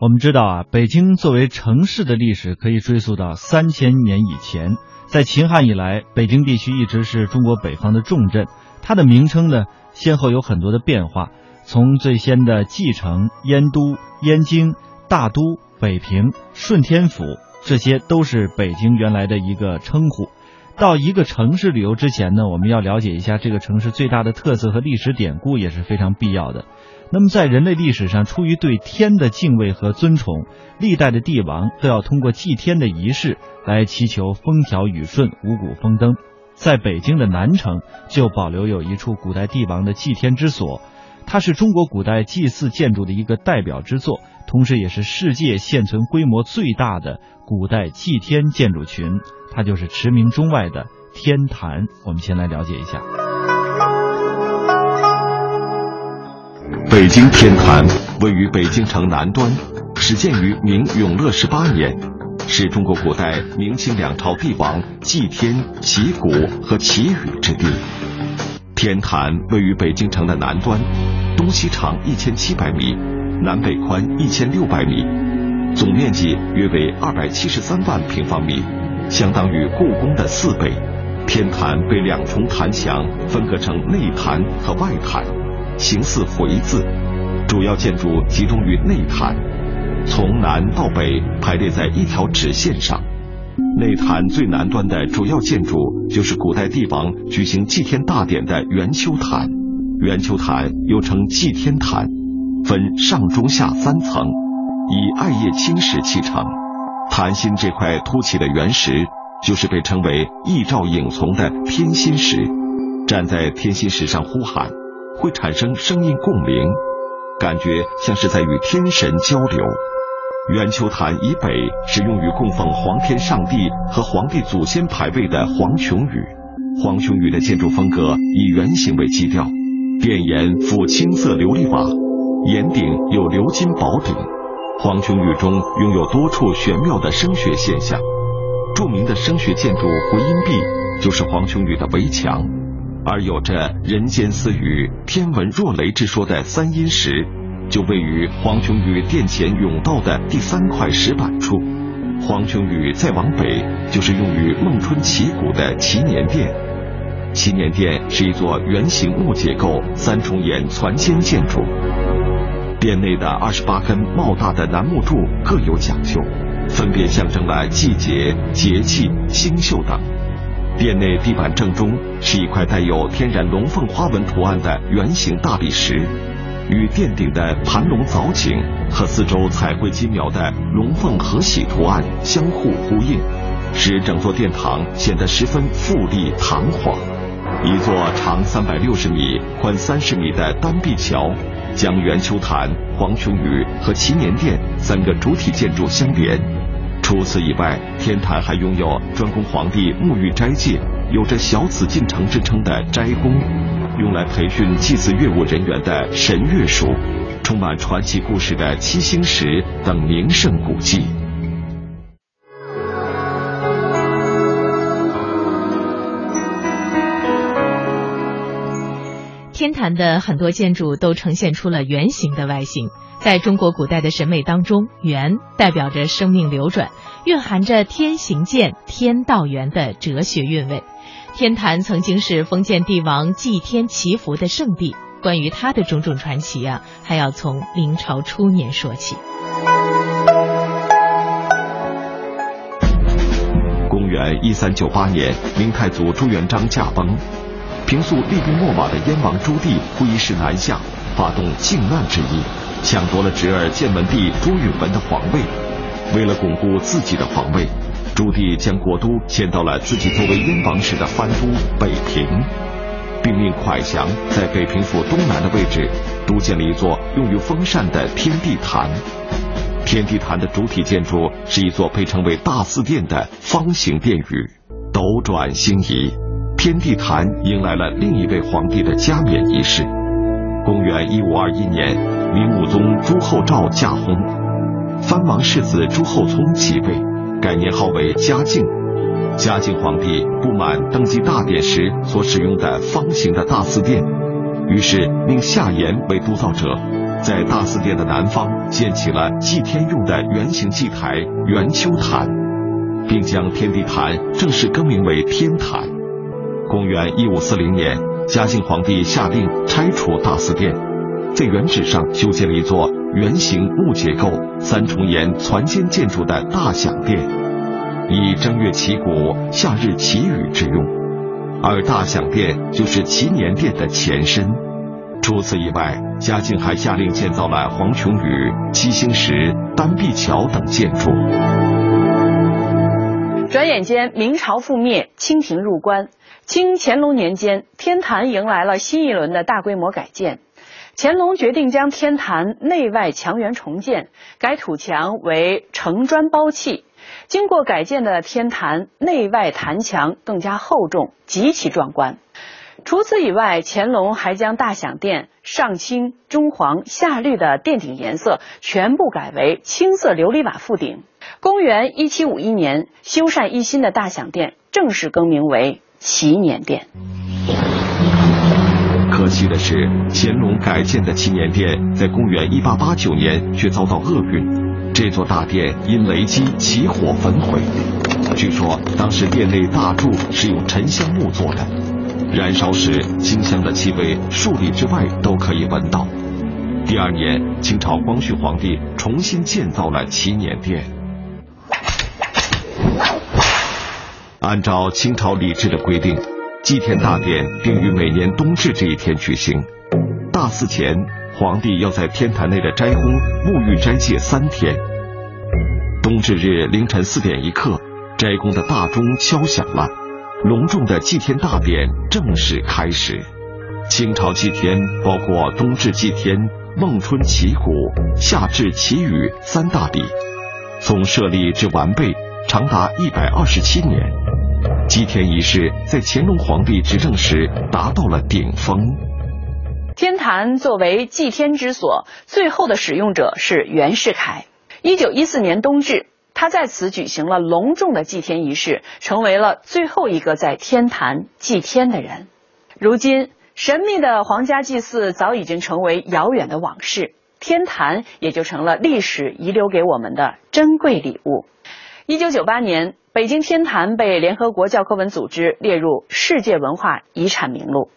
我们知道啊，北京作为城市的历史可以追溯到三千年以前。在秦汉以来，北京地区一直是中国北方的重镇。它的名称呢，先后有很多的变化，从最先的蓟城、燕都、燕京、大都、北平、顺天府，这些都是北京原来的一个称呼。到一个城市旅游之前呢，我们要了解一下这个城市最大的特色和历史典故，也是非常必要的。那么，在人类历史上，出于对天的敬畏和尊崇，历代的帝王都要通过祭天的仪式来祈求风调雨顺、五谷丰登。在北京的南城就保留有一处古代帝王的祭天之所，它是中国古代祭祀建筑的一个代表之作，同时也是世界现存规模最大的古代祭天建筑群。它就是驰名中外的天坛。我们先来了解一下。北京天坛位于北京城南端，始建于明永乐十八年，是中国古代明清两朝帝王祭天、祈谷和祈雨之地。天坛位于北京城的南端，东西长一千七百米，南北宽一千六百米，总面积约为二百七十三万平方米，相当于故宫的四倍。天坛被两重坛墙分割成内坛和外坛。形似回字，主要建筑集中于内坛，从南到北排列在一条直线上。内坛最南端的主要建筑就是古代帝王举行祭天大典的圆丘坛。圆丘坛又称祭天坛，分上中下三层，以艾叶青石砌成。坛心这块凸起的原石，就是被称为一照影从的天心石。站在天心石上呼喊。会产生声音共鸣，感觉像是在与天神交流。圆丘坛以北是用于供奉皇天上帝和皇帝祖先牌位的黄琼宇。黄琼宇的建筑风格以圆形为基调，殿檐覆青色琉璃瓦，檐顶有鎏金宝顶。黄琼宇中拥有多处玄妙的声学现象，著名的声学建筑回音壁就是黄琼宇的围墙。而有着“人间私语，天文若雷”之说的三阴石，就位于黄琼宇殿前甬道的第三块石板处。黄琼宇再往北，就是用于孟春祈谷的祈年殿。祈年殿是一座圆形木结构三重檐攒尖建筑，殿内的二十八根茂大的楠木柱各有讲究，分别象征了季节、节气、星宿等。殿内地板正中是一块带有天然龙凤花纹图案的圆形大理石，与殿顶的盘龙藻井和四周彩绘精描的龙凤和喜图案相互呼应，使整座殿堂显得十分富丽堂皇。一座长三百六十米、宽三十米的单壁桥，将圆丘坛、黄琼宇和祈年殿三个主体建筑相连。除此以外，天坛还拥有专供皇帝沐浴斋戒、有着“小紫禁城”之称的斋宫，用来培训祭祀乐舞人员的神乐署，充满传奇故事的七星石等名胜古迹。天坛的很多建筑都呈现出了圆形的外形。在中国古代的审美当中，圆代表着生命流转，蕴含着天行健、天道圆的哲学韵味。天坛曾经是封建帝王祭天祈福的圣地，关于它的种种传奇啊，还要从明朝初年说起。公元一三九八年，明太祖朱元璋驾崩，平素厉兵秣马的燕王朱棣挥师南下，发动靖难之役。抢夺了侄儿建文帝朱允文的皇位，为了巩固自己的皇位，朱棣将国都迁到了自己作为燕王时的藩都北平，并命蒯祥在北平府东南的位置督建了一座用于封禅的天地坛。天地坛的主体建筑是一座被称为大祀殿的方形殿宇，斗转星移，天地坛迎来了另一位皇帝的加冕仪式。公元一五二一年，明武宗朱厚照驾崩，藩王世子朱厚熜即位，改年号为嘉靖。嘉靖皇帝不满登基大典时所使用的方形的大祀殿，于是命夏言为督造者，在大祀殿的南方建起了祭天用的圆形祭台圆丘坛，并将天地坛正式更名为天坛。公元一五四零年，嘉靖皇帝下令拆除大祀殿，在原址上修建了一座圆形木结构三重檐攒尖建筑的大享殿，以正月祈谷、夏日祈雨之用，而大享殿就是祈年殿的前身。除此以外，嘉靖还下令建造了黄琼宇、七星石、丹碧桥等建筑。转眼间，明朝覆灭，清廷入关。清乾隆年间，天坛迎来了新一轮的大规模改建。乾隆决定将天坛内外墙垣重建，改土墙为城砖包砌。经过改建的天坛内外坛墙更加厚重，极其壮观。除此以外，乾隆还将大享殿上青、中黄、下绿的殿顶颜色全部改为青色琉璃瓦覆顶。公元一七五一年，修缮一新的大享殿正式更名为祈年殿。可惜的是，乾隆改建的祈年殿在公元一八八九年却遭到厄运，这座大殿因雷击起火焚毁。据说当时殿内大柱是用沉香木做的。燃烧时，清香的气味数里之外都可以闻到。第二年，清朝光绪皇帝重新建造了祈年殿。按照清朝礼制的规定，祭天大典定于每年冬至这一天举行。大祀前，皇帝要在天坛内的斋宫沐浴斋戒三天。冬至日凌晨四点一刻，斋宫的大钟敲响了。隆重的祭天大典正式开始。清朝祭天包括冬至祭天、孟春祈谷、夏至祈雨三大礼，从设立至完备长达一百二十七年。祭天仪式在乾隆皇帝执政时达到了顶峰。天坛作为祭天之所，最后的使用者是袁世凯。一九一四年冬至。他在此举行了隆重的祭天仪式，成为了最后一个在天坛祭天的人。如今，神秘的皇家祭祀早已经成为遥远的往事，天坛也就成了历史遗留给我们的珍贵礼物。一九九八年，北京天坛被联合国教科文组织列入世界文化遗产名录。